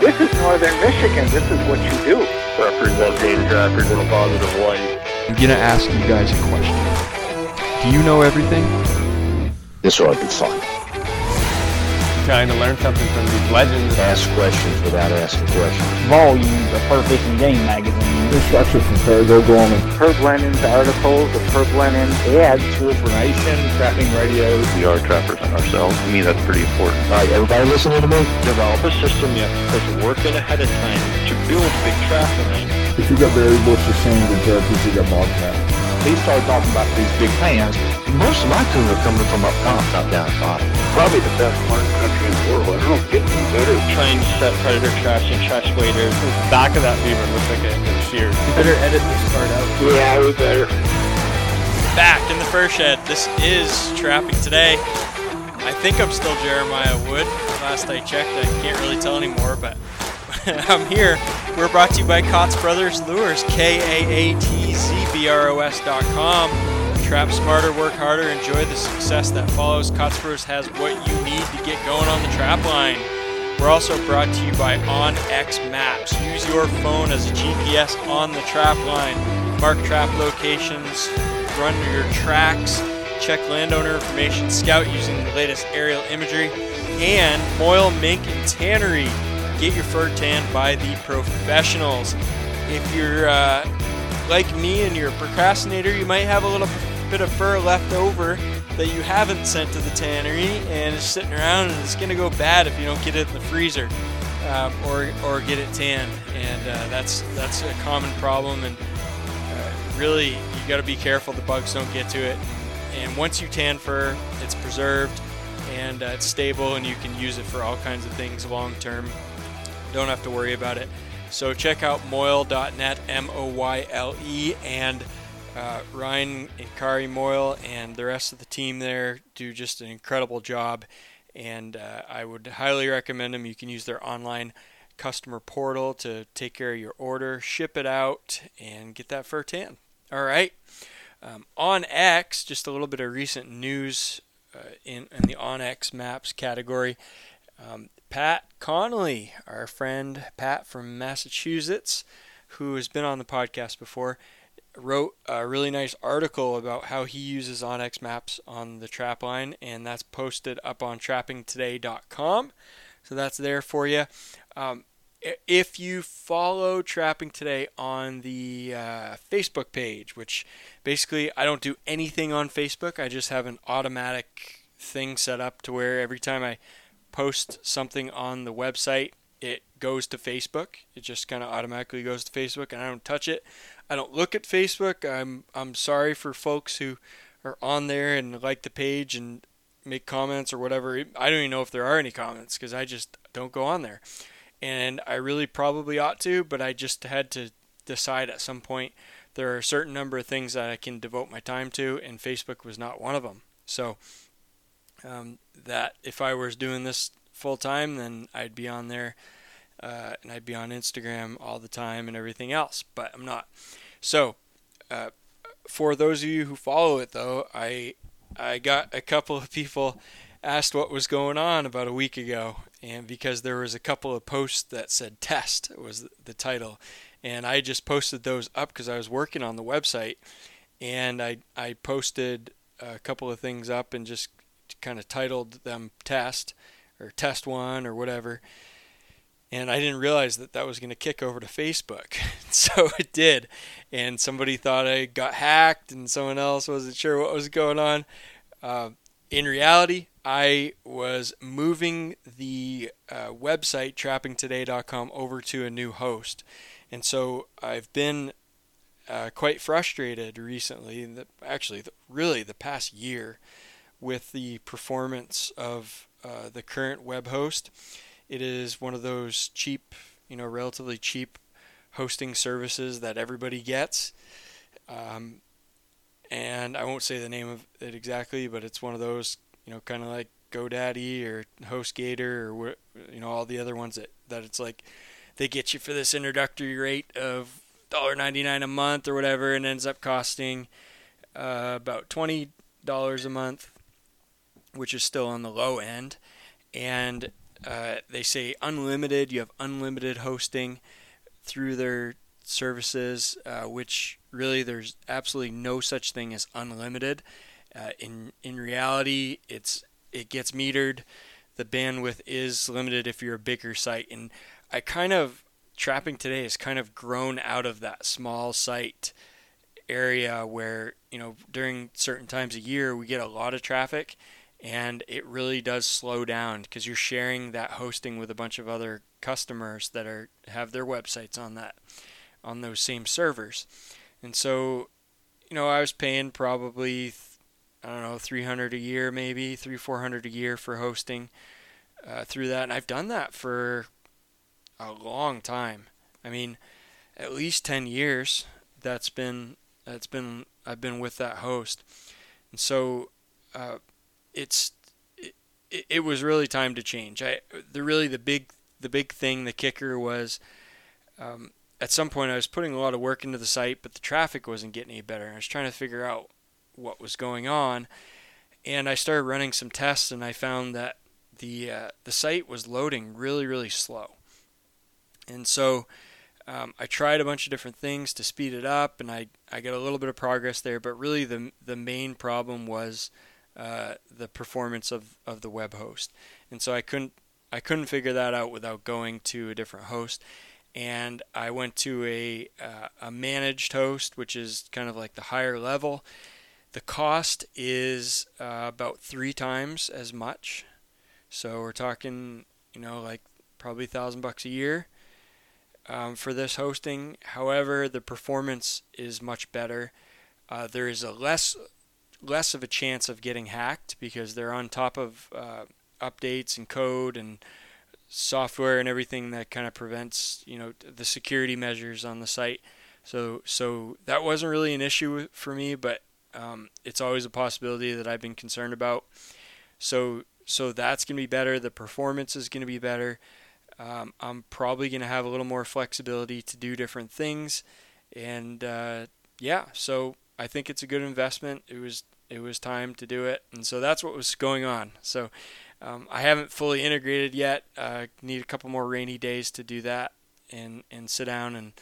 This is northern Michigan. This is what you do. Representing trappers in a positive light. I'm gonna ask you guys a question. Do you know everything? This ought to be fun. Trying to learn something from these legends. Ask questions without asking questions. Volumes of Fur Fishing Game magazine. Instruction from Pergo Gorman. Herb Lennon's articles, the Herb Lennon ads. True information, trapping radios. We are trappers ourselves. To me, that's pretty important. All right, everybody listening to me? Develop a system you have to put the work in ahead of time to build big trap line. If you got berry bushes, sand, and turkeys, you got bobcat. He started talking about these big pans. Most of my tuna are coming from up top, not down bottom. Probably the best marten country in the world. I don't get any better. Trying to set predator trash and trash waders. The back of that beaver looks like a, a shear. You better edit this part out. Yeah, we better. Back in the fur shed. This is trapping today. I think I'm still Jeremiah Wood. Last I checked, I can't really tell anymore, but I'm here. We're brought to you by Kaatz Brothers Lures, K A A T S. Trap smarter, work harder, enjoy the success that follows. Brothers has what you need to get going on the trap line. We're also brought to you by OnX Maps. Use your phone as a GPS on the trap line. Mark trap locations, run your tracks, check landowner information, scout using the latest aerial imagery, and Moyle Mink and Tannery. Get your fur tanned by the professionals. If you're uh, like me and you're a procrastinator, you might have a little bit of fur left over that you haven't sent to the tannery and it's sitting around and it's going to go bad if you don't get it in the freezer um, or, or get it tanned. And uh, that's, that's a common problem. And uh, really, you got to be careful the bugs don't get to it. And once you tan fur, it's preserved and uh, it's stable and you can use it for all kinds of things long term. Don't have to worry about it. So check out moyle.net, M O Y L E, and uh, Ryan and Kari Moyle and the rest of the team there do just an incredible job. And uh, I would highly recommend them. You can use their online customer portal to take care of your order, ship it out, and get that fur tan. All right. Um, on X, just a little bit of recent news uh, in, in the On X Maps category. Um, Pat Connolly, our friend Pat from Massachusetts, who has been on the podcast before, wrote a really nice article about how he uses OnX Maps on the trap line, and that's posted up on trappingtoday.com. So that's there for you. Um, if you follow Trapping Today on the uh, Facebook page, which basically I don't do anything on Facebook, I just have an automatic thing set up to where every time I post something on the website, it goes to Facebook. It just kind of automatically goes to Facebook, and I don't touch it. I don't look at Facebook. I'm I'm sorry for folks who are on there and like the page and make comments or whatever. I don't even know if there are any comments because I just don't go on there. And I really probably ought to, but I just had to decide at some point there are a certain number of things that I can devote my time to, and Facebook was not one of them. So um, that if I was doing this full time, then I'd be on there uh, and I'd be on Instagram all the time and everything else. But I'm not. So uh, for those of you who follow it, though, I I got a couple of people asked what was going on about a week ago, and because there was a couple of posts that said "test" was the title, and I just posted those up because I was working on the website, and I I posted a couple of things up and just kind of titled them test or test one or whatever and I didn't realize that that was going to kick over to Facebook. so it did. And somebody thought I got hacked, and someone else wasn't sure what was going on. Uh, in reality, I was moving the uh, website trappingtoday.com over to a new host. And so I've been uh, quite frustrated recently, actually, really the past year, with the performance of uh, the current web host. It is one of those cheap, you know, relatively cheap hosting services that everybody gets. Um, and I won't say the name of it exactly, but it's one of those, you know, kind of like GoDaddy or HostGator or you know all the other ones that that it's like they get you for this introductory rate of $1.99 a month or whatever, and ends up costing uh, about twenty dollars a month, which is still on the low end. And uh, they say unlimited. You have unlimited hosting through their services, uh, which really there's absolutely no such thing as unlimited. Uh, in in reality, it's it gets metered. The bandwidth is limited if you're a bigger site, and I kind of trapping today has kind of grown out of that small site area where you know during certain times a year we get a lot of traffic and it really does slow down because you're sharing that hosting with a bunch of other customers that are have their websites on that on those same servers. And so you know I was paying probably I don't know 300 a year maybe 3 400 a year for hosting uh, through that. And I've done that for a long time. I mean at least 10 years that's been that's been I've been with that host, and so uh, it's it, it was really time to change. I the really the big the big thing the kicker was um, at some point I was putting a lot of work into the site, but the traffic wasn't getting any better. I was trying to figure out what was going on, and I started running some tests, and I found that the uh, the site was loading really really slow, and so um, I tried a bunch of different things to speed it up, and I, I got a little bit of progress there. But really, the the main problem was uh, the performance of, of the web host, and so I couldn't I couldn't figure that out without going to a different host. And I went to a uh, a managed host, which is kind of like the higher level. The cost is uh, about three times as much, so we're talking you know like probably thousand bucks a year um, for this hosting. However, the performance is much better. Uh, there is a less less of a chance of getting hacked because they're on top of uh, updates and code and software and everything that kind of prevents you know the security measures on the site. So so that wasn't really an issue for me, but um, it's always a possibility that I've been concerned about. So so that's going to be better. The performance is going to be better. Um, I'm probably going to have a little more flexibility to do different things, and uh, yeah, so I think it's a good investment. It was it was time to do it, and so that's what was going on. So um, I haven't fully integrated yet. Uh, need a couple more rainy days to do that, and and sit down and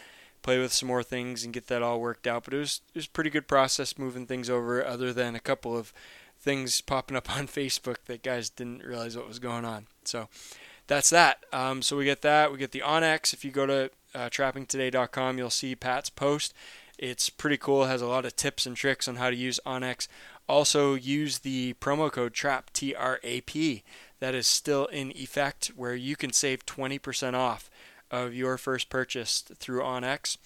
play with some more things and get that all worked out. But it was it was pretty good process moving things over, other than a couple of things popping up on Facebook that guys didn't realize what was going on. So that's that. Um, so we get that. We get the onX. If you go to uh, trappingtoday.com, you'll see Pat's post. It's pretty cool. It has a lot of tips and tricks on how to use onX. Also, use the promo code TRAP, T R A P. That is still in effect, where you can save 20% off of your first purchase through onX.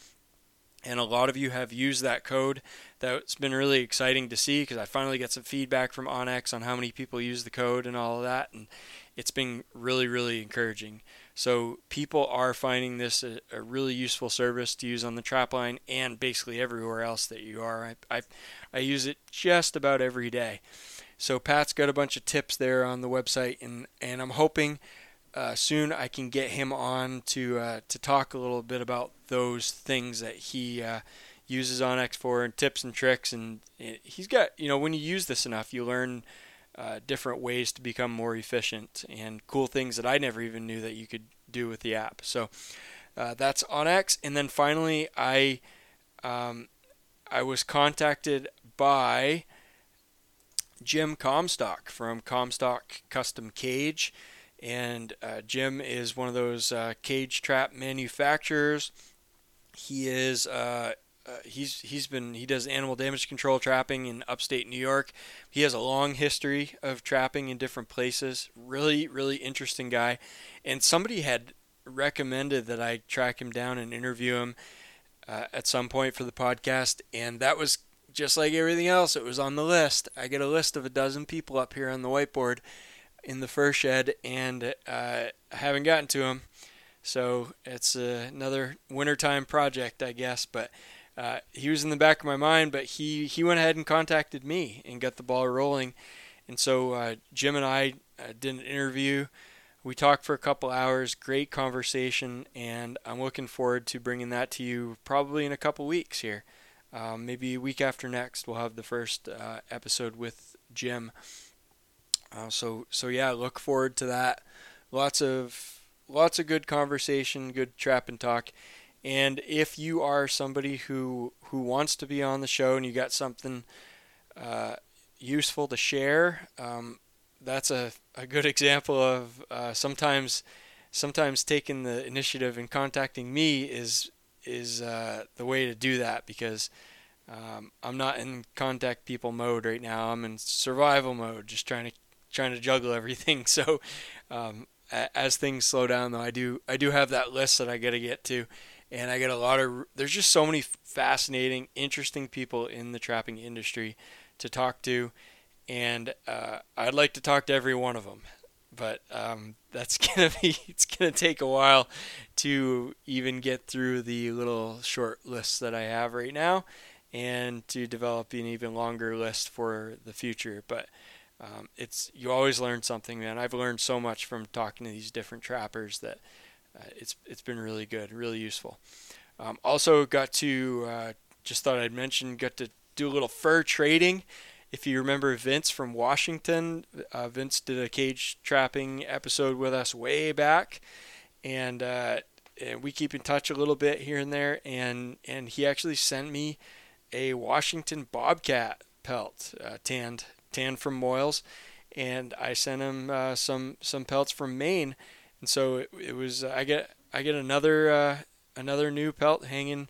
And a lot of you have used that code. That's been really exciting to see because I finally get some feedback from onX on how many people use the code and all of that. And it's been really, really encouraging. So people are finding this a, a, really useful service to use on the trapline and basically everywhere else that you are. I, I, I use it just about every day. So Pat's got a bunch of tips there on the website, and, and I'm hoping uh, soon I can get him on to uh, to talk a little bit about those things that he uh, uses onX for and tips and tricks. And he's got you know when you use this enough, you learn uh, different ways to become more efficient and cool things that I never even knew that you could do with the app. So uh, that's onX. And then finally, I um, I was contacted by Jim Comstock from Comstock Custom Cage. And uh, Jim is one of those uh, cage trap manufacturers. He is uh, he's he's been he does animal damage control trapping in upstate New York. He has a long history of trapping in different places. Really really interesting guy, and somebody had recommended that I track him down and interview him uh, at some point for the podcast, and that was just like everything else. It was on the list. I get a list of a dozen people up here on the whiteboard in the fur shed, and uh, I haven't gotten to him. So it's uh, another wintertime project, I guess. But uh, he was in the back of my mind, but he, he went ahead and contacted me and got the ball rolling. And so uh, Jim and I uh, did an interview. We talked for a couple hours, great conversation, and I'm looking forward to bringing that to you probably in a couple weeks here. Um, maybe week after next, we'll have the first uh, episode with Jim. Uh, so so yeah, look forward to that. Lots of lots of good conversation, good trap and talk. And if you are somebody who who wants to be on the show and you got something uh, useful to share, um, that's a, a good example of uh, sometimes sometimes taking the initiative and contacting me is is uh, the way to do that because um, I'm not in contact people mode right now. I'm in survival mode, just trying to trying to juggle everything. So um, as things slow down, though, I do I do have that list that I got to get to, and I get a lot of. There's just so many fascinating, interesting people in the trapping industry to talk to, and uh, I'd like to talk to every one of them. But um, that's gonna be it's gonna take a while to even get through the little short list that I have right now, and to develop an even longer list for the future. But um, it's you always learn something, man. I've learned so much from talking to these different trappers that it's it's been really good, really useful. Um, also got to uh, just thought I'd mention got to do a little fur trading. If you remember Vince from Washington, uh, Vince did a cage trapping episode with us way back, and, uh, and we keep in touch a little bit here and there. And and he actually sent me a Washington bobcat pelt, uh, tanned tanned from Moyles, and I sent him uh, some some pelts from Maine, and so it, it was I get I get another uh, another new pelt hanging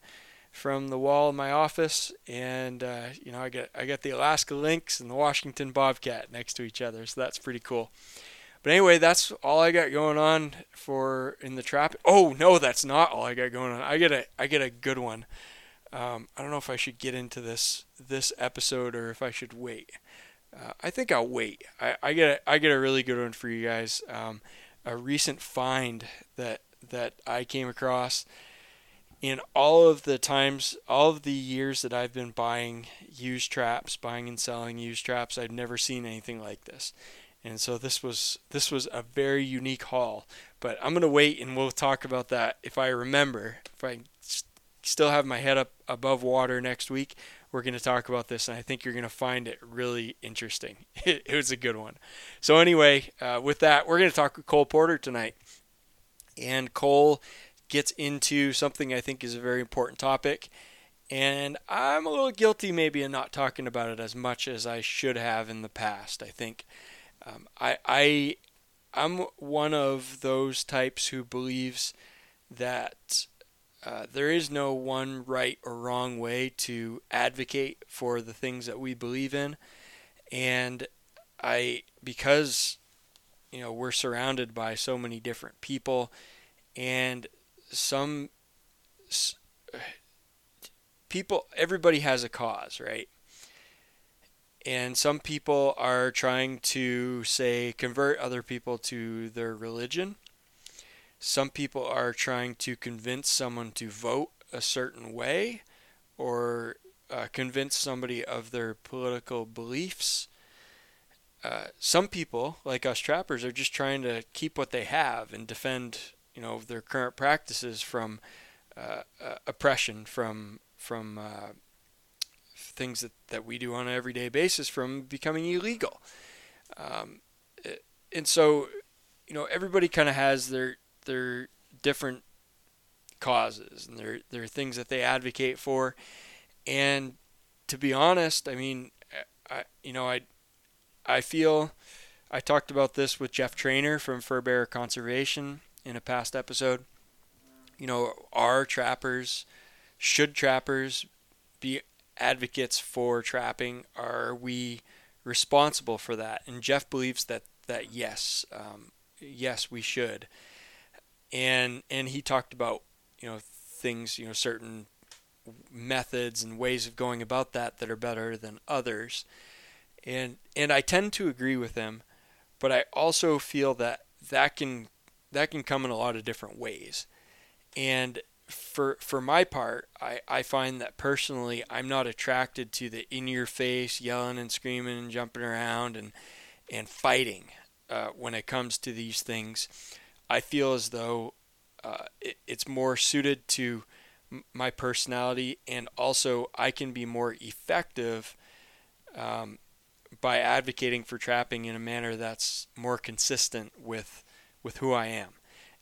from the wall of my office, and uh, you know I get I get the Alaska Lynx and the Washington Bobcat next to each other, so that's pretty cool. But anyway, that's all I got going on for in the trap. Oh no, that's not all I got going on. I get a I get a good one. Um, I don't know if I should get into this this episode or if I should wait. Uh, I think I'll wait. I, I get a, I get a really good one for you guys. Um, a recent find that that I came across in all of the times, all of the years that I've been buying used traps, buying and selling used traps, I've never seen anything like this. And so this was this was a very unique haul. But I'm gonna wait and we'll talk about that if I remember. If I still have my head up above water next week, we're going to talk about this, and I think you're going to find it really interesting. it was a good one. So, anyway, uh, with that, we're going to talk with Cole Porter tonight. And Cole gets into something I think is a very important topic. And I'm a little guilty, maybe, in not talking about it as much as I should have in the past. I think um, I, I, I'm one of those types who believes that uh, there is no one right or wrong way to advocate for the things that we believe in, and I because you know we're surrounded by so many different people, and some people everybody has a cause, right? And some people are trying to say convert other people to their religion some people are trying to convince someone to vote a certain way or uh, convince somebody of their political beliefs. Uh, some people, like us trappers, are just trying to keep what they have and defend, you know, their current practices from uh, uh oppression, from from uh, things that, that we do on an everyday basis, from becoming illegal. Um, and so, you know, everybody kind of has their they're different causes and they're they're things that they advocate for. And to be honest, I mean, I you know I I feel I talked about this with Jeff Trainer from Fur Bearer Conservation in a past episode. You know, are trappers should trappers be advocates for trapping? Are we responsible for that? And Jeff believes that that yes, um, yes, we should and and he talked about you know things you know certain methods and ways of going about that that are better than others and and I tend to agree with him but I also feel that that can that can come in a lot of different ways. And for for my part, I, I find that personally I'm not attracted to the in your face yelling and screaming and jumping around and and fighting uh, when it comes to these things. I feel as though uh, it, it's more suited to m- my personality, and also I can be more effective um, by advocating for trapping in a manner that's more consistent with with who I am.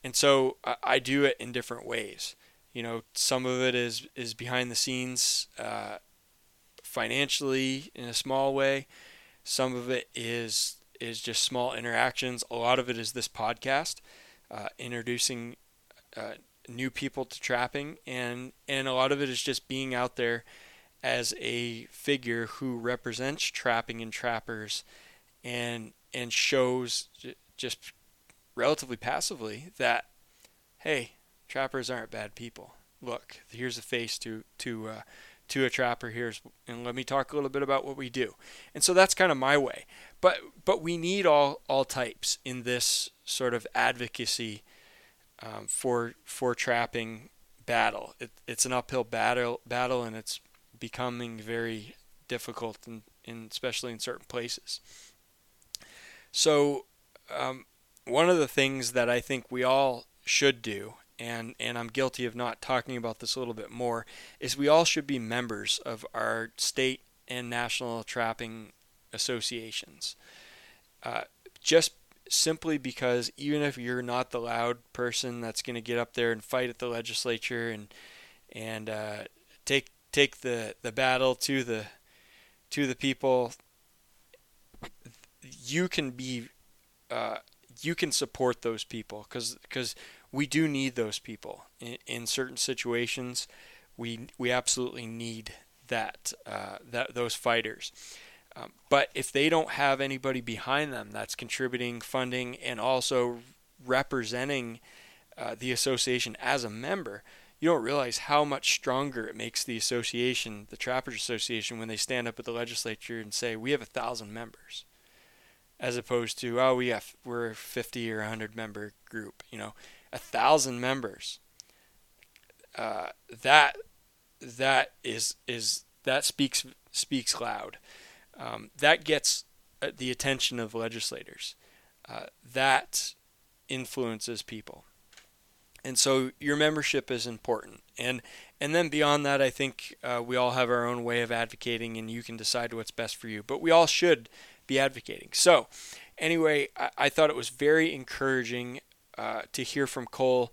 And so I, I do it in different ways. You know, some of it is is behind the scenes, uh, financially in a small way. Some of it is is just small interactions. A lot of it is this podcast, uh, introducing uh, new people to trapping, and and a lot of it is just being out there as a figure who represents trapping and trappers, and and shows j- just relatively passively that hey, trappers aren't bad people. Look, here's a face to to uh, to a trapper. Here's and let me talk a little bit about what we do. And so that's kind of my way. But but we need all all types in this sort of advocacy um, for for trapping battle. It, it's an uphill battle battle, and it's becoming very difficult, in, in especially in certain places. So um, one of the things that I think we all should do, and and I'm guilty of not talking about this a little bit more, is we all should be members of our state and national trapping associations. Uh, just simply because even if you're not the loud person that's going to get up there and fight at the legislature and and uh, take take the, the battle to the to the people, you can be uh, you can support those people because because we do need those people in, in certain situations. We we absolutely need that uh, that those fighters. Um, but if they don't have anybody behind them that's contributing funding and also representing uh, the association as a member, you don't realize how much stronger it makes the association, the Trappers Association, when they stand up at the legislature and say, "We have a thousand members," as opposed to, "Oh, we have we're a 50 or 100 member group." You know, a thousand members. Uh, that that is is that speaks speaks loud. Um, that gets uh, the attention of legislators. Uh, that influences people, and so your membership is important. And and then beyond that, I think uh, we all have our own way of advocating, and you can decide what's best for you. But we all should be advocating. So, anyway, I, I thought it was very encouraging uh, to hear from Cole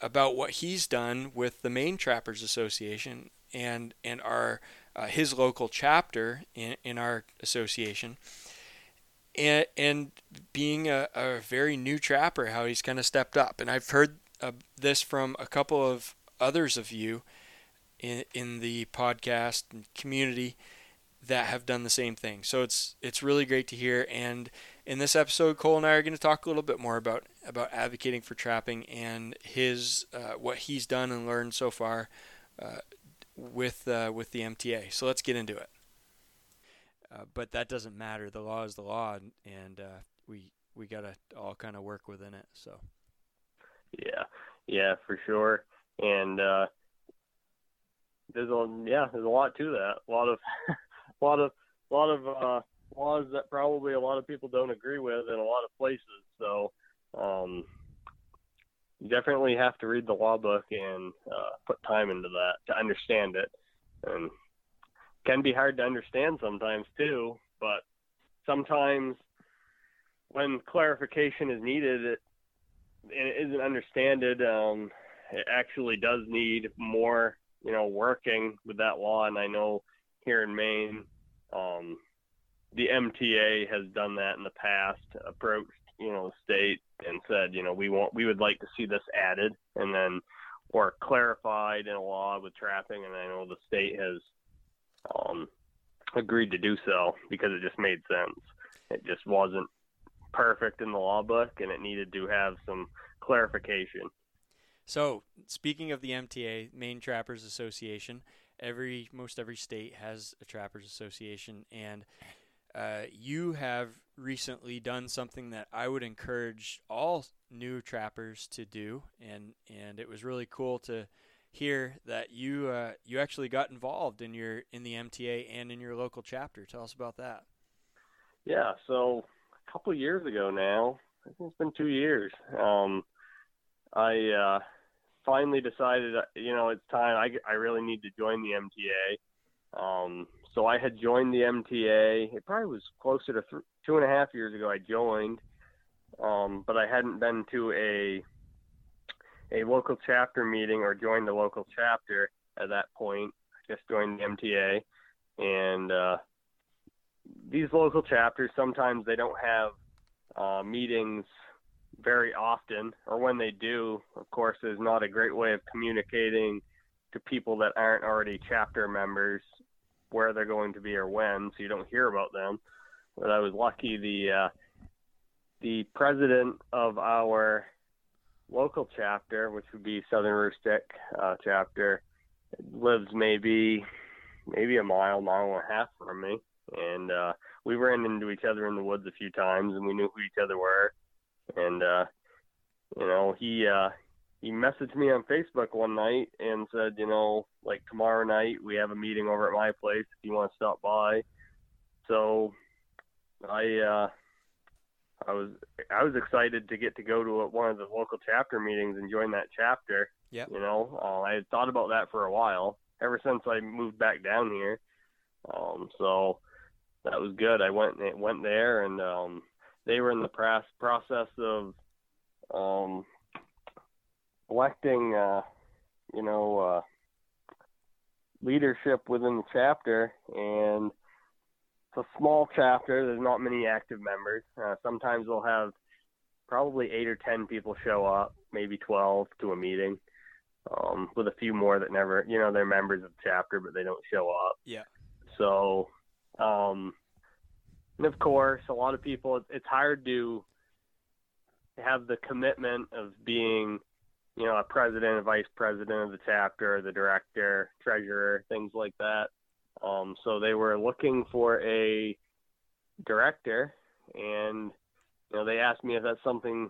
about what he's done with the Maine Trappers Association and and our uh, his local chapter in, in our association, and, and being a, a very new trapper, how he's kind of stepped up. And I've heard uh, this from a couple of others of you in, in the podcast community that have done the same thing. So it's it's really great to hear. And in this episode, Cole and I are going to talk a little bit more about about advocating for trapping and his uh, what he's done and learned so far uh, with uh, with the MTA. So let's get into it. Uh, but that doesn't matter. The law is the law, and uh, we we gotta all kind of work within it. So. Yeah, yeah, for sure. And uh, there's a yeah, there's a lot to that. A lot of, a lot of, a lot of uh, laws that probably a lot of people don't agree with in a lot of places. So. Um, you definitely have to read the law book and uh, put time into that to understand it. And can be hard to understand sometimes too, but sometimes when clarification is needed, it, and it isn't understood. Um, it actually does need more, you know, working with that law. And I know here in Maine, um, the MTA has done that in the past, approached you know the state and said you know we want we would like to see this added and then or clarified in a law with trapping and I know the state has um, agreed to do so because it just made sense. It just wasn't perfect in the law book and it needed to have some clarification. So, speaking of the MTA, Maine Trappers Association, every most every state has a trappers association and uh, you have recently done something that I would encourage all new trappers to do, and and it was really cool to hear that you uh, you actually got involved in your in the MTA and in your local chapter. Tell us about that. Yeah, so a couple years ago now, I think it's been two years. Um, I uh, finally decided, uh, you know, it's time. I, I really need to join the MTA. Um, so I had joined the MTA. It probably was closer to th- two and a half years ago. I joined, um, but I hadn't been to a a local chapter meeting or joined the local chapter at that point. I just joined the MTA, and uh, these local chapters sometimes they don't have uh, meetings very often, or when they do, of course, is not a great way of communicating to people that aren't already chapter members where they're going to be or when, so you don't hear about them. But I was lucky the uh, the president of our local chapter, which would be Southern Rustic uh, chapter, lives maybe maybe a mile, mile and a half from me, and uh, we ran into each other in the woods a few times, and we knew who each other were, and uh, you know he uh, he messaged me on Facebook one night and said, you know, like tomorrow night we have a meeting over at my place if you want to stop by. So I uh I was I was excited to get to go to one of the local chapter meetings and join that chapter. Yeah. You know, uh, I had thought about that for a while ever since I moved back down here. Um, so that was good. I went went there, and um, they were in the pras- process of um, electing, uh, you know, uh, leadership within the chapter, and it's a small chapter. There's not many active members. Uh, sometimes we'll have probably eight or ten people show up, maybe twelve to a meeting, um, with a few more that never, you know, they're members of the chapter but they don't show up. Yeah. So, um, and of course, a lot of people. It's hard to have the commitment of being, you know, a president, a vice president of the chapter, the director, treasurer, things like that. Um, so they were looking for a director, and you know, they asked me if that's something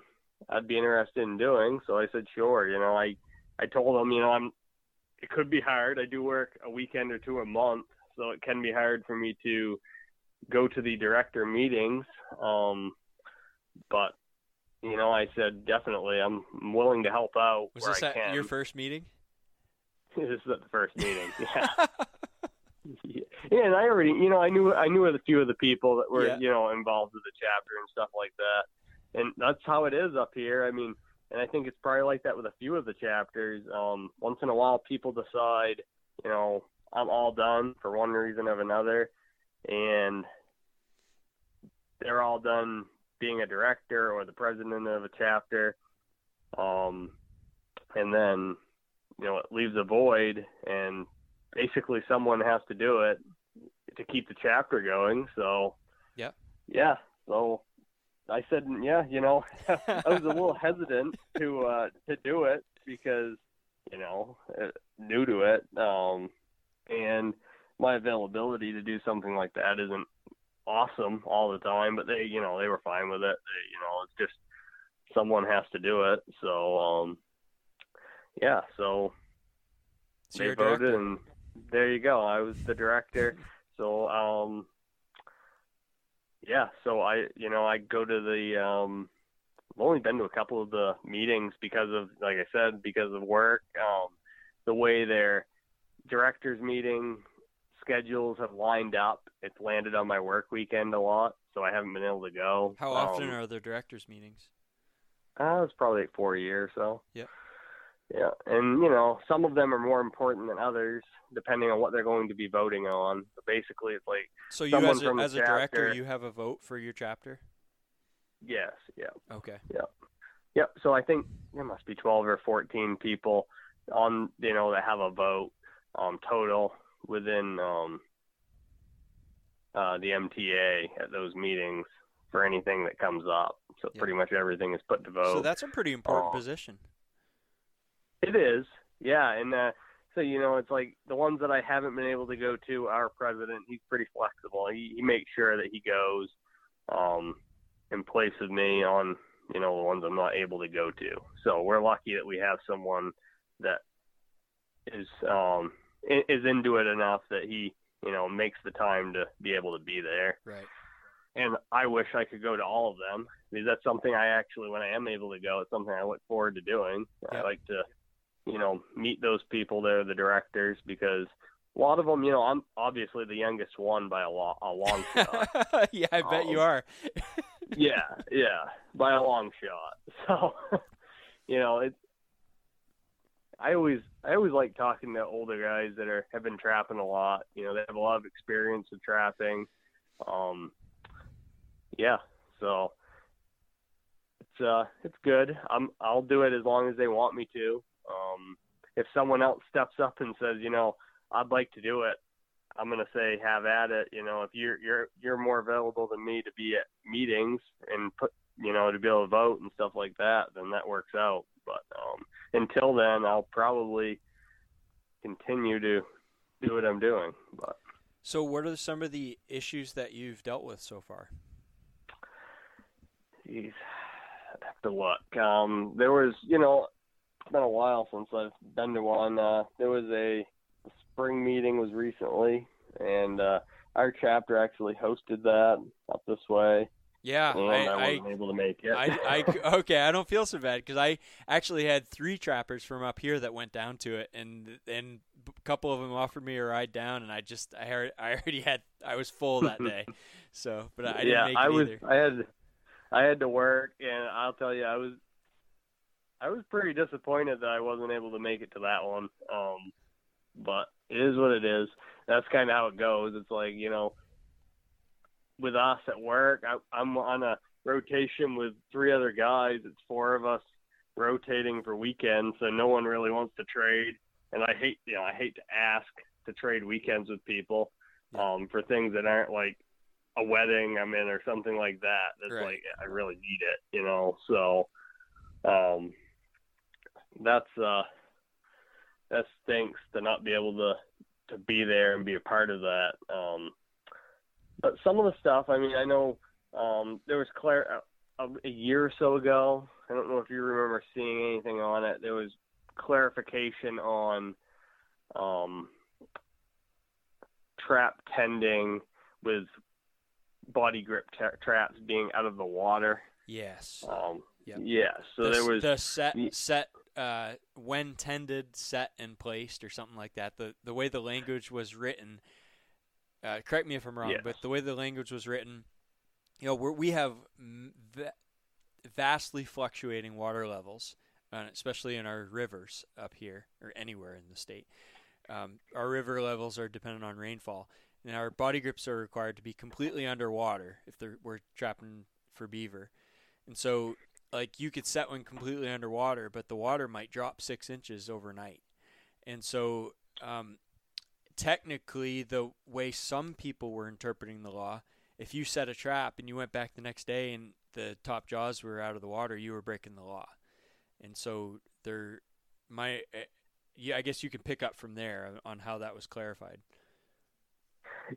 I'd be interested in doing. So I said, sure. You know, I I told them, you know, I'm. It could be hard. I do work a weekend or two a month, so it can be hard for me to go to the director meetings. Um, but you know, I said definitely, I'm willing to help out Was this at your first meeting? this is at the first meeting. Yeah. yeah, and I already, you know, I knew I knew a few of the people that were, Yeah. you know, involved with the chapter and stuff like that. And that's how it is up here. I mean, and I think it's probably like that with a few of the chapters. Um, once in a while, people decide, you know, I'm all done for one reason or another, and they're all done being a director or the president of a chapter. Um, and then, you know, it leaves a void, and basically someone has to do it to keep the chapter going. So, Yeah. yeah. So I said, yeah, you know, I was a little hesitant to uh, to do it because, you know, uh, new to it, um, and my availability to do something like that isn't awesome all the time. But they, you know, they were fine with it. They, you know, it's just someone has to do it. So, um, yeah. So So they voted, director. and there you go. I was the director. So, um, yeah. So I, you know, I go to the. Um, I've only been to a couple of the meetings because of, like I said, because of work. Um, the way their directors meeting schedules have lined up, it's landed on my work weekend a lot, so I haven't been able to go. How often Um, are there directors meetings? uh, it's probably like four a year or so. Yep. Yeah, and you know, some of them are more important than others, depending on what they're going to be voting on. But basically, it's like So you as a, the as a director, you have a vote for your chapter. yes, yeah, Okay. yeah, yep. So I think there must be twelve or fourteen people on, you know, that have a vote um, total within um, uh, the MTA at those meetings for anything that comes up. So pretty much everything is put to vote. So that's a pretty important Oh. position. It is, yeah, and uh, so you know, it's like the ones that I haven't been able to go to. Our president, he's pretty flexible. He, he makes sure that he goes um, in place of me on you know the ones I'm not able to go to. So we're lucky that we have someone that is um, is into it enough that he you know makes the time to be able to be there. Right. And I wish I could go to all of them because that's something I actually, when I am able to go, it's something I look forward to doing. I like to, you know, meet those people there, the directors, because a lot of them, you know, I'm obviously the youngest one by a, lo- a long shot. yeah, I bet you Um, are. yeah, yeah, by a long shot. So, you know, it's. I always, I always like talking to older guys that are have been trapping a lot. You know, they have a lot of experience with trapping. Um, yeah, so it's uh, it's good. I'm, I'll do it as long as they want me to. Um, if someone else steps up and says, you know, I'd like to do it, I'm gonna say have at it. You know, if you're you're you're more available than me to be at meetings and put you know to be able to vote and stuff like that, then that works out. But um, until then, I'll probably continue to do what I'm doing. But So, what are some of the issues that you've dealt with so far? Jeez, I'd have to look. Um, there was, you know, it's been a while since I've been to one. Uh, there was a, a spring meeting was recently, and uh, our chapter actually hosted that up this way. Yeah, I- I, wasn't I- able to make it. I, I okay, I don't feel so bad because I actually had three trappers from up here that went down to it, and and a couple of them offered me a ride down, and I just I heard I already had I was full that day, so but I didn't yeah, make I it was. either. I had, I had to work, and I'll tell you, I was, I was pretty disappointed that I wasn't able to make it to that one. Um, but it is what it is. That's kind of how it goes. It's like you know, with us at work, I, I'm on a rotation with three other guys. It's four of us rotating for weekends, so no one really wants to trade. And I hate, you know, I hate to ask to trade weekends with people um, for things that aren't like a wedding I'm in or something like that. That's Right. like I really need it, you know. So um, that's uh, that stinks to not be able to to be there and be a part of that. Um, but some of the stuff, I mean, I know um, there was clar- a, a year or so ago. I don't know if you remember seeing anything on it. There was clarification on um, trap tending with body grip tra- traps being out of the water. Yes. Um, Yep. Yeah. So the, there was the set set uh, when tended, set and placed, or something like that. The the way the language was written. Uh, correct me if I'm wrong, Yes. but the way the language was written, you know, we're, we have va- vastly fluctuating water levels, uh, especially in our rivers up here or anywhere in the state. Um, our river levels are dependent on rainfall, and our body grips are required to be completely underwater if they're, we're trapping for beaver. And so, like, you could set one completely underwater, but the water might drop six inches overnight. And so, um, technically, the way some people were interpreting the law, if you set a trap and you went back the next day and the top jaws were out of the water, you were breaking the law. And so, there, my, eh, yeah, I guess you can pick up from there on how that was clarified.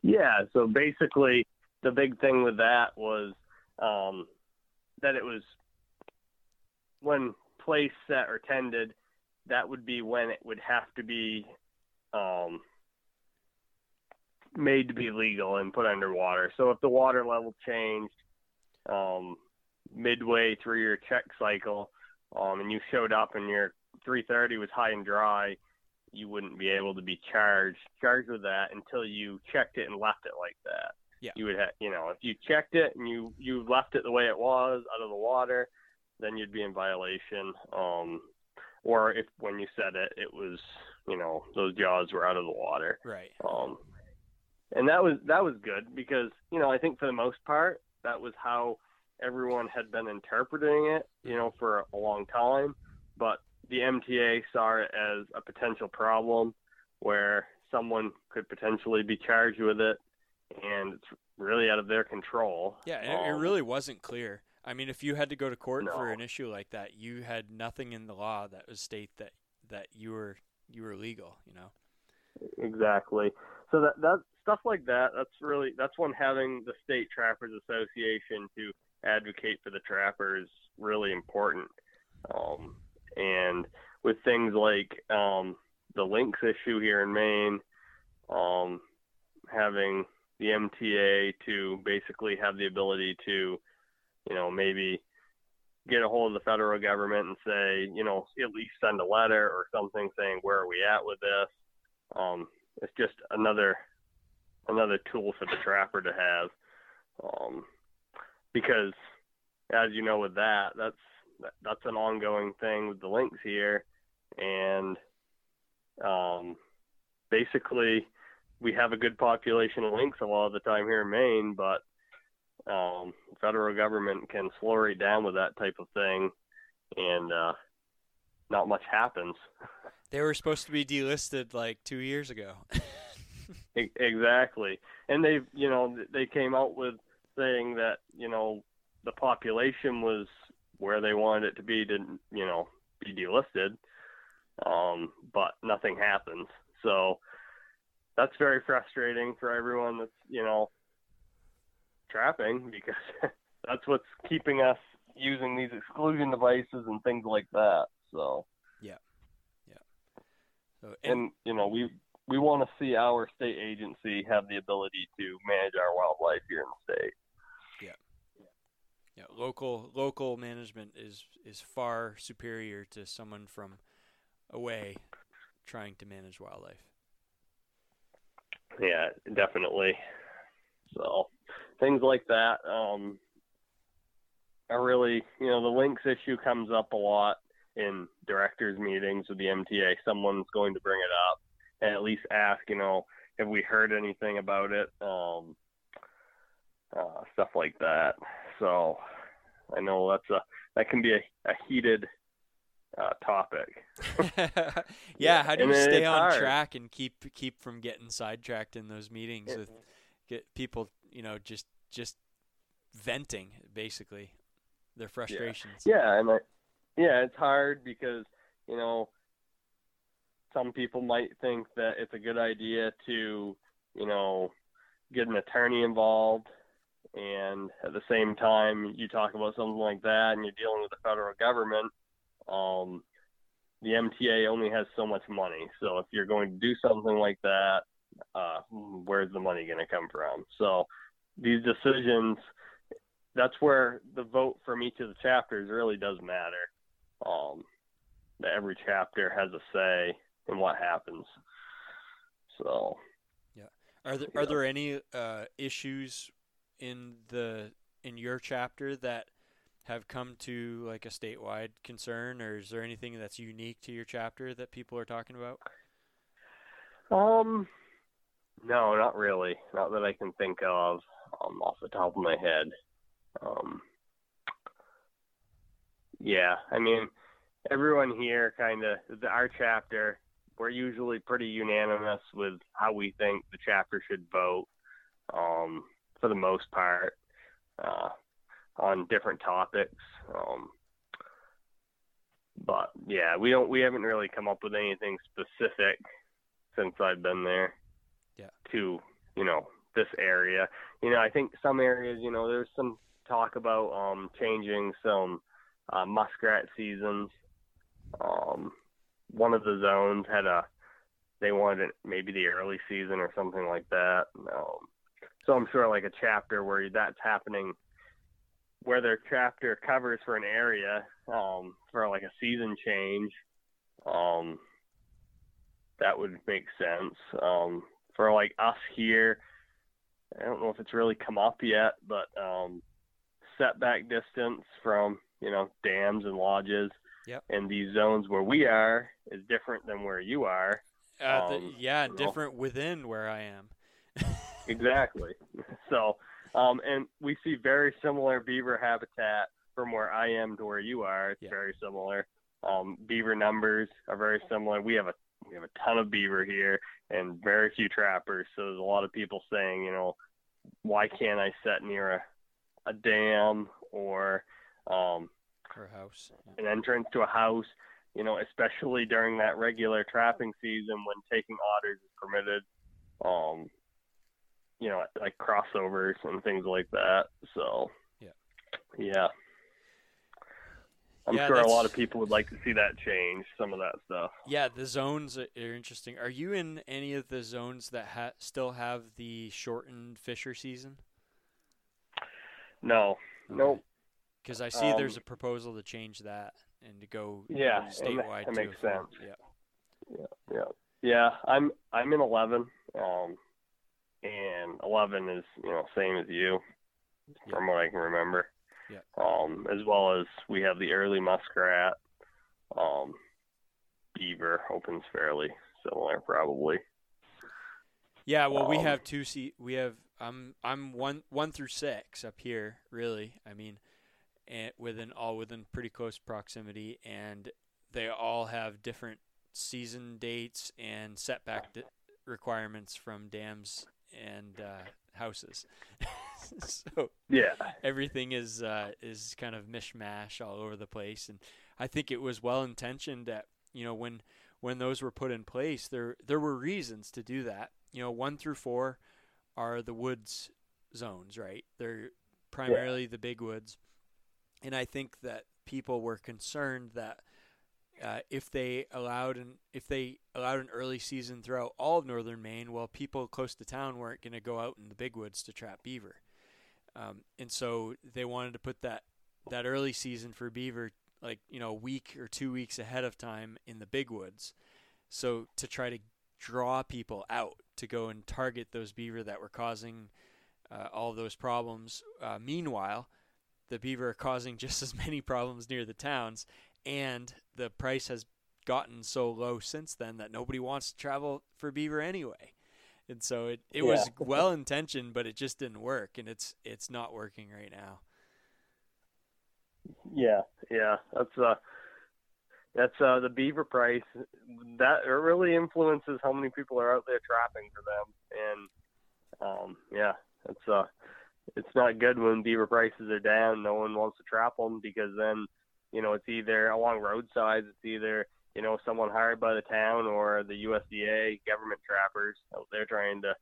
Yeah, so basically, the big thing with that was um, that it was when place set, or tended. That would be when it would have to be um, made to be legal and put underwater. So if the water level changed um, midway through your check cycle, um, and you showed up and your 330 was high and dry, you wouldn't be able to be charged charged with that until you checked it and left it like that. Yeah. You would have, you know, if you checked it and you you left it the way it was out of the water, then you'd be in violation. Um, or if when you said it, it was, you know, those jaws were out of the water. Right. Um, and that was that was good because you know I think for the most part that was how everyone had been interpreting it, you know, for a long time. But the MTA saw it as a potential problem where someone could potentially be charged with it, and it's really out of their control. Yeah, and it, Um, really wasn't clear. I mean, if you had to go to court for an issue like that, you had nothing in the law that would state that that you were you were legal. You know. Exactly. So that that stuff like that. That's really that's when having the state trappers association to advocate for the trapper is really important. Um, and with things like um, the lynx issue here in Maine, um, having the MTA to basically have the ability to, you know, maybe get a hold of the federal government and say, you know, at least send a letter or something saying where are we at with this. Um, it's just another another tool for the trapper to have, um, because as you know with that, that's that's an ongoing thing with the lynx here, and um, basically we have a good population of lynx a lot of the time here in Maine, but um, federal government can slow right down with that type of thing, and uh, not much happens. They were supposed to be delisted like two years ago. exactly, and they, you know, they came out with saying that you know the population was where they wanted it to be to, you know, be delisted, um, but nothing happens. So that's very frustrating for everyone that's you know trapping because that's what's keeping us using these exclusion devices and things like that. So yeah, yeah. So, and, and you know we we want to see our state agency have the ability to manage our wildlife here in the state. Yeah. Yeah, local local management is is far superior to someone from away trying to manage wildlife. Yeah, definitely. So things like that um, are really, you know, the lynx issue comes up a lot in directors meetings with the MTA. Someone's going to bring it up and at least ask, you know, have we heard anything about it? Um, uh, stuff like that. So I know that's a that can be a, a heated uh, topic. yeah, how do you And stay on hard. track and keep keep from getting sidetracked in those meetings with get people, you know, just just venting basically their frustrations. Yeah, and I, yeah, it's hard because you know some people might think that it's a good idea to you know get an attorney involved, and at the same time you talk about something like that, and you're dealing with the federal government. Um, the MTA only has so much money, so if you're going to do something like that, uh, where's the money going to come from? So these decisions that's where the vote from each of the chapters really does matter. Um, that every chapter has a say in what happens. So, Yeah. Are there are there any uh, issues in the in your chapter that have come to like a statewide concern, or is there anything that's unique to your chapter that people are talking about? um, no, not really. Not that I can think of um, off the top of my head. Um, yeah, I mean, everyone here kind of our chapter. We're usually pretty unanimous with how we think the chapter should vote, um, for the most part, uh, on different topics. Um, but yeah, we don't. We haven't really come up with anything specific since I've been there. Yeah. To you know this area. You know, I think some areas. You know, there's some talk about um, changing some uh, muskrat seasons. Um, one of the zones had a they wanted it maybe the early season or something like that. Um, so I'm sure like a chapter where that's happening, where their chapter covers for an area um, for like a season change. Um, that would make sense. Um, for like us here, I don't know if it's really come up yet, but um, setback distance from you know dams and lodges Yep. and these zones where we are is different than where you are. Uh, the, Um, yeah, you know. different within where I am. Exactly. So, um, and we see very similar beaver habitat from where I am to where you are. It's Yeah. very similar. Um, beaver numbers are very similar. We have a we have a ton of beaver here and very few trappers. So there's a lot of people saying, you know, why can't I set near a a dam or um, Or house. an entrance to a house. you know, especially during that regular trapping season when taking otters is permitted. Um, you know, like crossovers and things like that. So, yeah, yeah. I'm Yeah, sure a lot of people would like to see that change, some of that stuff. Yeah, the zones are interesting. Are you in any of the zones that ha- still have the shortened fisher season? No, nope. Because I see there's Um, a proposal to change that and to go Yeah, statewide. that makes sense. Yeah. Yeah, yeah, yeah. I'm I'm in 11, um, and 11 is you know same as you, from what I can remember. Yeah. Um, as well as we have the early muskrat, um, beaver opens fairly similar probably. Yeah, well, we Um, have two se- We have I'm I'm one one through six up here. Really, I mean, and within all within pretty close proximity, and they all have different season dates and setback di- requirements from dams and uh, houses. so Yeah. everything is uh, is kind of mishmash all over the place, and I think it was well intentioned that you know when when those were put in place, there there were reasons to do that. You know, one through four are the woods zones, right? They're primarily the big woods, and I think that people were concerned that uh, if they allowed an if they allowed an early season throughout all of northern Maine, well, people close to town weren't going to go out in the big woods to trap beaver, um, and so they wanted to put that that early season for beaver like you know a week or two weeks ahead of time in the big woods, so to try to draw people out to go and target those beaver that were causing uh, all those problems. Uh, meanwhile, the beaver are causing just as many problems near the towns, and the price has gotten so low since then that nobody wants to travel for beaver anyway. And so it, it was well intentioned, but it just didn't work, and it's it's not working right now. Yeah, yeah. That's uh that's uh the beaver price that it really influences how many people are out there trapping for them and um yeah, it's uh it's not good when beaver prices are down, no one wants to trap them because then, you know, it's either along roadsides, it's either, you know, someone hired by the town or the USDA government trappers out there trying to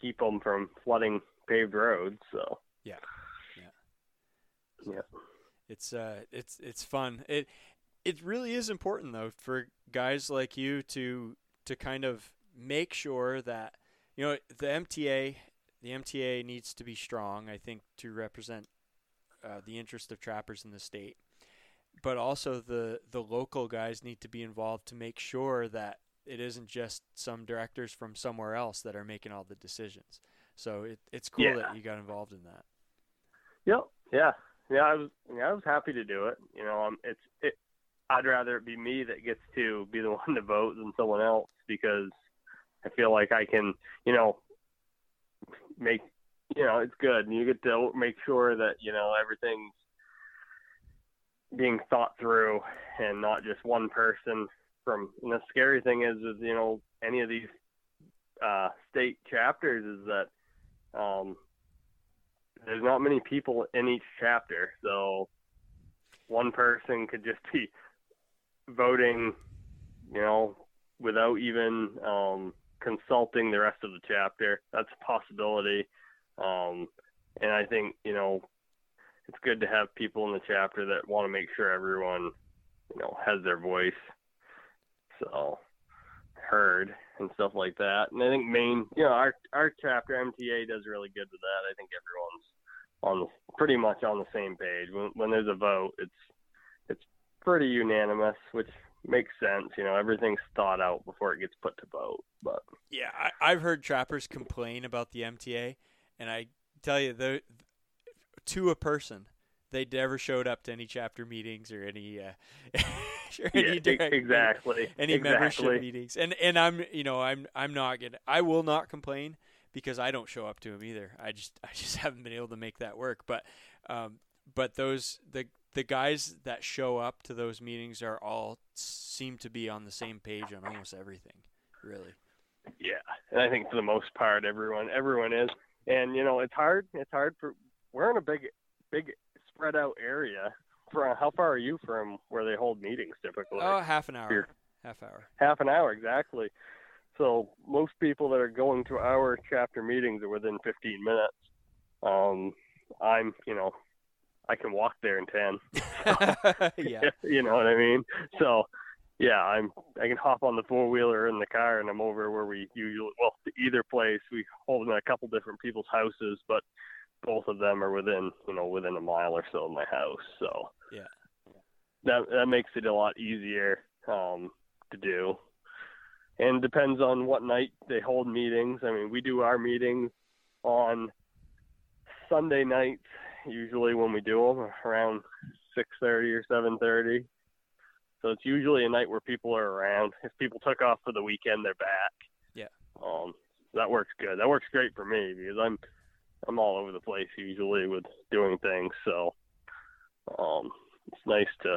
keep them from flooding paved roads, so Yeah, yeah. yeah. It's uh, it's it's fun. It it really is important though for guys like you to to kind of make sure that you know the MTA the MTA needs to be strong. I think to represent uh, the interest of trappers in the state, but also the the local guys need to be involved to make sure that it isn't just some directors from somewhere else that are making all the decisions. So it, it's cool Yeah. that you got involved in that. Yep. Yeah. Yeah. I was. Yeah, I was happy to do it. You know, um, it's. It. I'd rather it be me that gets to be the one to vote than someone else because I feel like I can. You know, make. You know, it's good, and you get to make sure that you know everything's being thought through, and not just one person. From and the scary thing is, is you know, any of these uh, state chapters is that um, there's not many people in each chapter, so one person could just be voting, you know, without even um, consulting the rest of the chapter. That's a possibility, um, and I think you know it's good to have people in the chapter that want to make sure everyone, you know, has their voice, so heard and stuff like that. And I think Maine, you know, our our chapter MTA does really good with that. I think everyone's on the, pretty much on the same page. When when there's a vote, it's it's pretty unanimous, which makes sense. You know, everything's thought out before it gets put to vote. But Yeah, I, I've heard trappers complain about the MTA, and I tell you, the to a person, they never showed up to any chapter meetings or any uh, or any Yeah, direct- exactly, any exactly. membership meetings. And and I'm you know I'm I'm not gonna I will not complain because I don't show up to them either. I just I just haven't been able to make that work. But um, but those the the guys that show up to those meetings are all seem to be on the same page on almost everything. Really. yeah, and I think for the most part, everyone everyone is. And you know, it's hard. It's hard for we're in a big big spread out area, for, how far are you from where they hold meetings typically? Oh, half an hour. You're- Half hour. half an hour exactly. So most people that are going to our chapter meetings are within 15 minutes. Um, I'm, you know, I can walk there in 10. yeah. you know what I mean? So, yeah, I'm. I can hop on the four wheeler in the car and I'm over where we usually. Well, either place we hold in a couple different people's houses, but both of them are within, you know, within a mile or so of my house. So Yeah. that that makes it a lot easier um, to do. And depends on what night they hold meetings. I mean, we do our meetings on Sunday nights usually when we do them around 6:30 or 7:30. So it's usually a night where people are around. If people took off for the weekend, they're back. Yeah. Um, that works good. That works great for me because I'm I'm all over the place usually with doing things. So um, it's nice to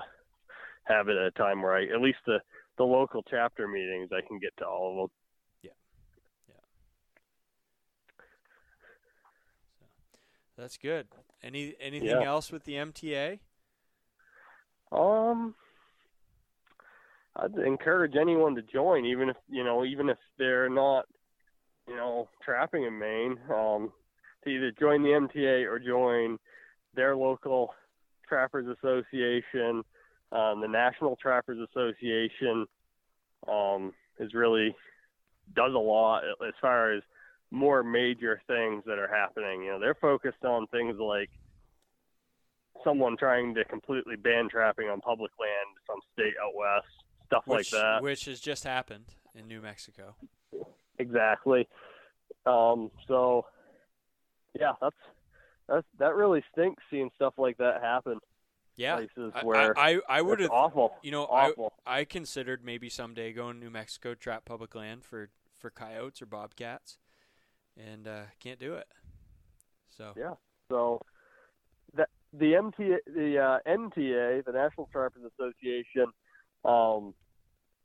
have it at a time where I at least the the local chapter meetings I can get to all of them. That's good. Any anything Yeah. else with the MTA? Um, I'd encourage anyone to join, even if you know, even if they're not, you know, trapping in Maine. Um, to either join the MTA or join their local Trappers Association. Um, the National Trappers Association um, is really does a lot as far as more major things that are happening. You know, they're focused on things like someone trying to completely ban trapping on public land, some state out west, stuff Which, like that. Which has just happened in New Mexico. Exactly. Um, so, yeah, that's that's that really stinks seeing stuff like that happen. Yeah. places where I, I, I would have awful. You know, awful. I I considered maybe someday going to New Mexico trap public land for for coyotes or bobcats, and uh, can't do it. So Yeah. So the the MTA the uh, NTA, the National Trappers Association, um,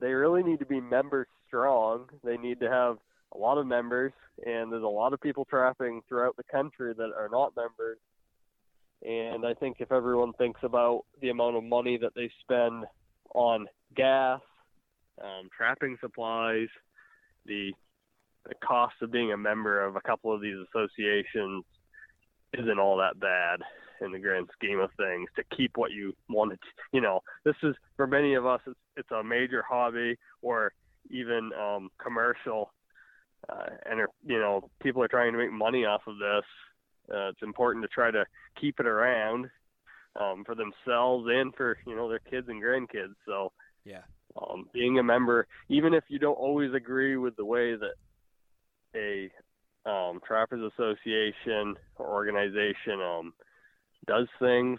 they really need to be members strong. They need to have a lot of members, and there's a lot of people trapping throughout the country that are not members. And I think if everyone thinks about the amount of money that they spend on gas, um, trapping supplies, the the cost of being a member of a couple of these associations isn't all that bad in the grand scheme of things to keep what you wanted. You know, this is for many of us, it's, it's a major hobby or even um, commercial. Uh, and you know, people are trying to make money off of this. Uh, it's important to try to keep it around um, for themselves and for you know their kids and grandkids. So yeah, um, being a member, even if you don't always agree with the way that a um, Trappers Association or organization um, does things,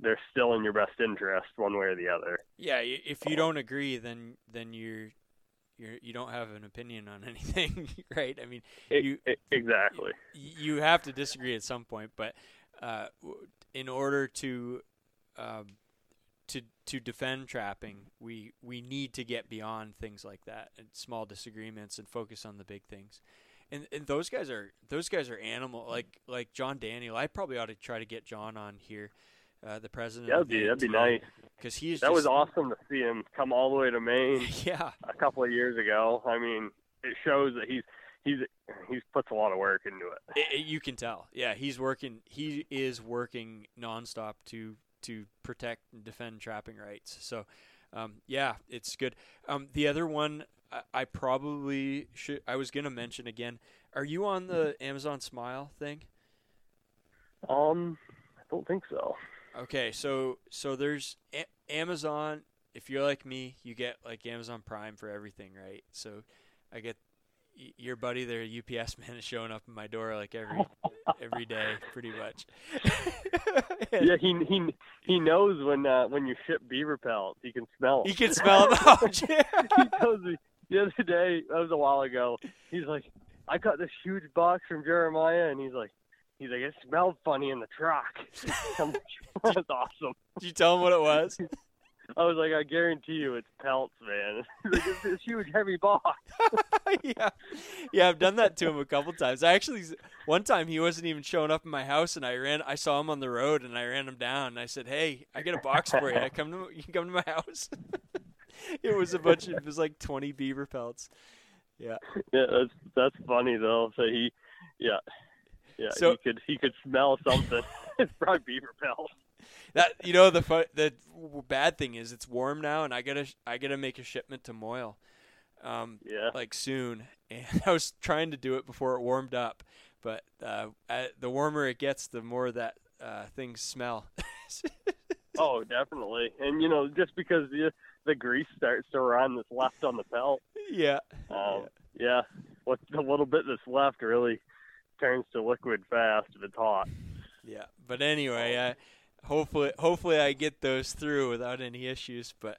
they're still in your best interest one way or the other. yeah, if you don't agree, then then you're you're you don't have an opinion on anything, right? I mean, you E- exactly. you have to disagree at some point, but uh, in order to um, to to defend trapping, we we need to get beyond things like that and small disagreements and focus on the big things. And, and those guys are those guys are animal like like John Daniel. I probably ought to try to get John on here, uh, the president. That'd be that'd be nice. because he's that was awesome to see him come all the way to Maine. Yeah, a couple of years ago. I mean, it shows that he's he's he's puts a lot of work into it. It, it- you can tell. Yeah, he's working. He is working nonstop to to protect and defend trapping rights. So, um, yeah, it's good. Um, the other one I, probably should. I was gonna mention again. Are you on the Amazon Smile thing? Um, I don't think so. Okay, so so there's a- Amazon. If you're like me, you get like Amazon Prime for everything, right? So I get your buddy there, UPS man, is showing up at my door like every every day, pretty much. yeah, he he he knows when uh, when you ship beaver pellets. He can smell. He can smell 'em. Oh, yeah. he me the other day. That was a while ago. He's like, I got this huge box from Jeremiah, and he's like, he's like, it smelled funny in the truck. Like, That's awesome. Did you tell him what it was? I was like, I guarantee you, it's pelts, man. Like, it's this huge, heavy box. yeah, yeah, I've done that to him a couple times. I actually, one time he wasn't even showing up in my house, and I ran. I saw him on the road, and I ran him down. And I said, "Hey, I got a box for you. I Come to, you can come to my house." it was a bunch. Of, it was like twenty beaver pelts. Yeah. Yeah, that's that's funny though. So he, yeah, yeah, So- he could he could smell something. it's probably beaver pelts. That you know the the bad thing is it's warm now, and I gotta I gotta make a shipment to Moyle, um, Yeah. like soon. And I was trying to do it before it warmed up, but uh, uh, the warmer it gets, the more that uh, things smell. Oh, definitely. And you know, just because the the grease starts to run that's left on the pelt, yeah. um, yeah, what the little bit that's left really turns to liquid fast if it's hot. Yeah, but anyway, I, hopefully, hopefully I get those through without any issues. But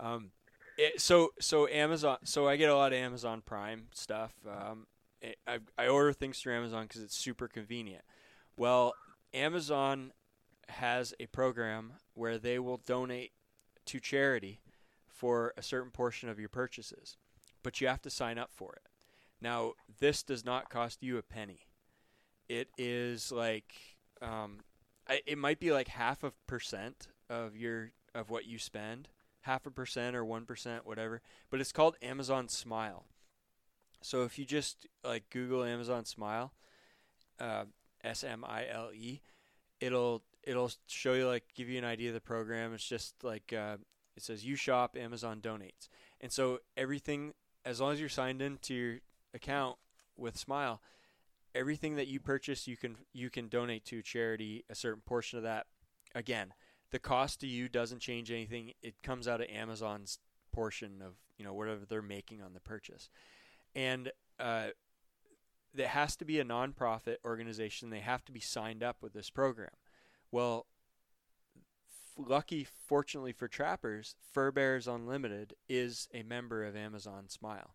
um, it, so so Amazon, so I get a lot of Amazon Prime stuff. Um, it, I I order things through Amazon because it's super convenient. Well, Amazon has a program where they will donate to charity for a certain portion of your purchases, but you have to sign up for it. Now, this does not cost you a penny. It is like um, it might be like half a percent of your of what you spend, half a percent or one percent, whatever. But it's called Amazon Smile. So if you just like Google Amazon Smile, uh, S M I L E, it'll it'll show you like give you an idea of the program. It's just like uh, it says you shop, Amazon donates, and so everything as long as you're signed into your account with Smile, everything that you purchase you can you can donate to charity a certain portion of that. Again the cost to you doesn't change anything. It comes out of amazon's portion of you know whatever they're making on the purchase. And uh, there has to be a nonprofit organization. They have to be signed up with this program. Well lucky fortunately for trappers furbearers unlimited is a member of amazon smile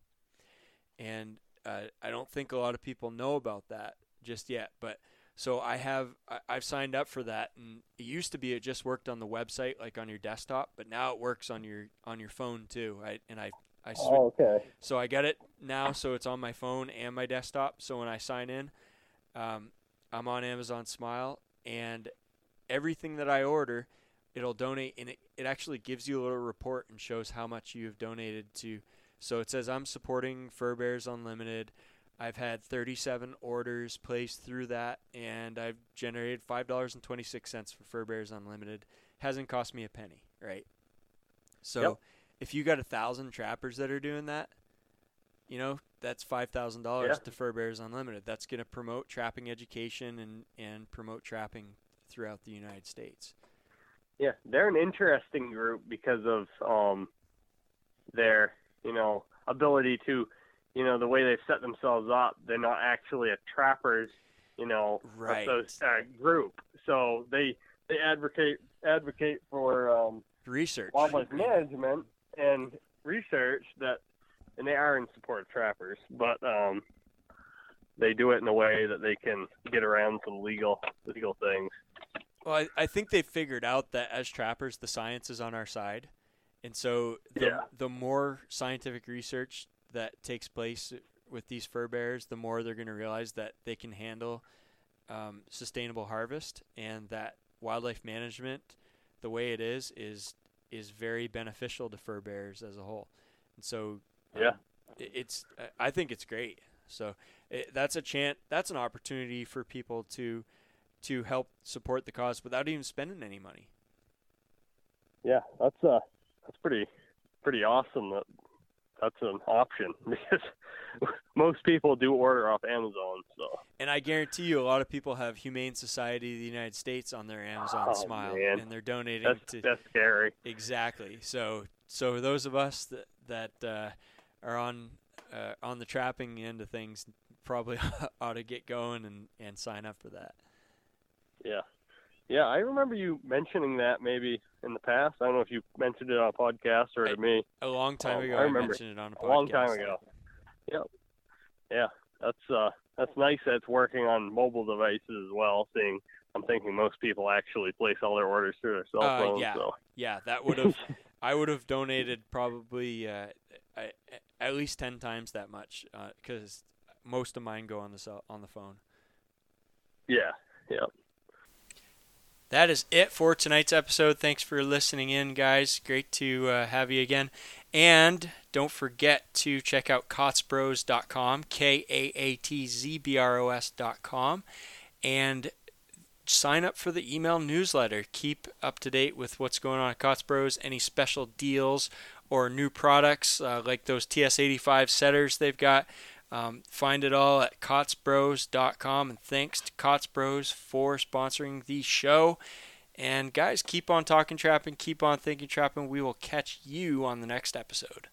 and uh, I don't think a lot of people know about that just yet. But so I have I, I've signed up for that, and it used to be it just worked on the website, like on your desktop, but now it works on your on your phone too. I, and I I swi- Oh, okay. so I got it now, so it's on my phone and my desktop. So when I sign in, um, I'm on Amazon Smile, and everything that I order, it'll donate, and it, it actually gives you a little report and shows how much you have donated to. So it says I'm supporting Furbearers Unlimited. I've had 37 orders placed through that, and I've generated five dollars and twenty six cents for Furbearers Unlimited. Hasn't cost me a penny, right? So Yep. if you got a thousand trappers that are doing that, you know that's five thousand dollars Yeah. to Furbearers Unlimited. That's going to promote trapping education and and promote trapping throughout the United States. Yeah, they're an interesting group because of um their, you know, ability to, you know, the way they've set themselves up. They're not actually a trappers, you know, Right. uh, group. So they they advocate advocate for um, Research. wildlife management and research that, and they are in support of trappers, but um, they do it in a way that they can get around some legal legal things. Well, I, I think they figured out that as trappers, the science is on our side, and so the Yeah. the more scientific research that takes place with these fur bears, the more they're going to realize that they can handle um, sustainable harvest, and that wildlife management, the way it is, is is very beneficial to fur bears as a whole. And so, um, Yeah. it- it's I- think it's great. So it, that's a chance. That's an opportunity for people to to help support the cause without even spending any money. Yeah, that's uh that's pretty pretty awesome that that's an option because most people do order off Amazon. So And I guarantee you, a lot of people have Humane Society of the United States on their Amazon Oh, Smile, man. and they're donating that's to that's scary. exactly. So, so those of us that that uh, are on uh, on the trapping end of things probably ought to get going and and sign up for that. Yeah, yeah. I remember you mentioning that maybe in the past. I don't know if you mentioned it on a podcast or I- to me. A long time Um, ago, I I, remember. mentioned it on a podcast. a long time ago. Yep. Yeah, that's uh that's nice that it's working on mobile devices as well. Seeing, I'm thinking most people actually place all their orders through their cell Uh, phones. yeah. So Yeah, that would have I would have donated probably uh, I- at least ten times that much because most of mine go on the cell, on the phone. Yeah, yeah. That is it for tonight's episode. Thanks for listening in, guys. Great to uh, have you again. And don't forget to check out kaatzbros.com, K A A T Z B R O S.com, and sign up for the email newsletter. Keep up to date with what's going on at Kaatz Bros, any special deals or new products uh, like those TS85 setters they've got. Um, find it all at kaatzbros.com. And thanks to Kaatz Bros for sponsoring the show. And guys, keep on talking trapping, keep on thinking trapping. We will catch you on the next episode.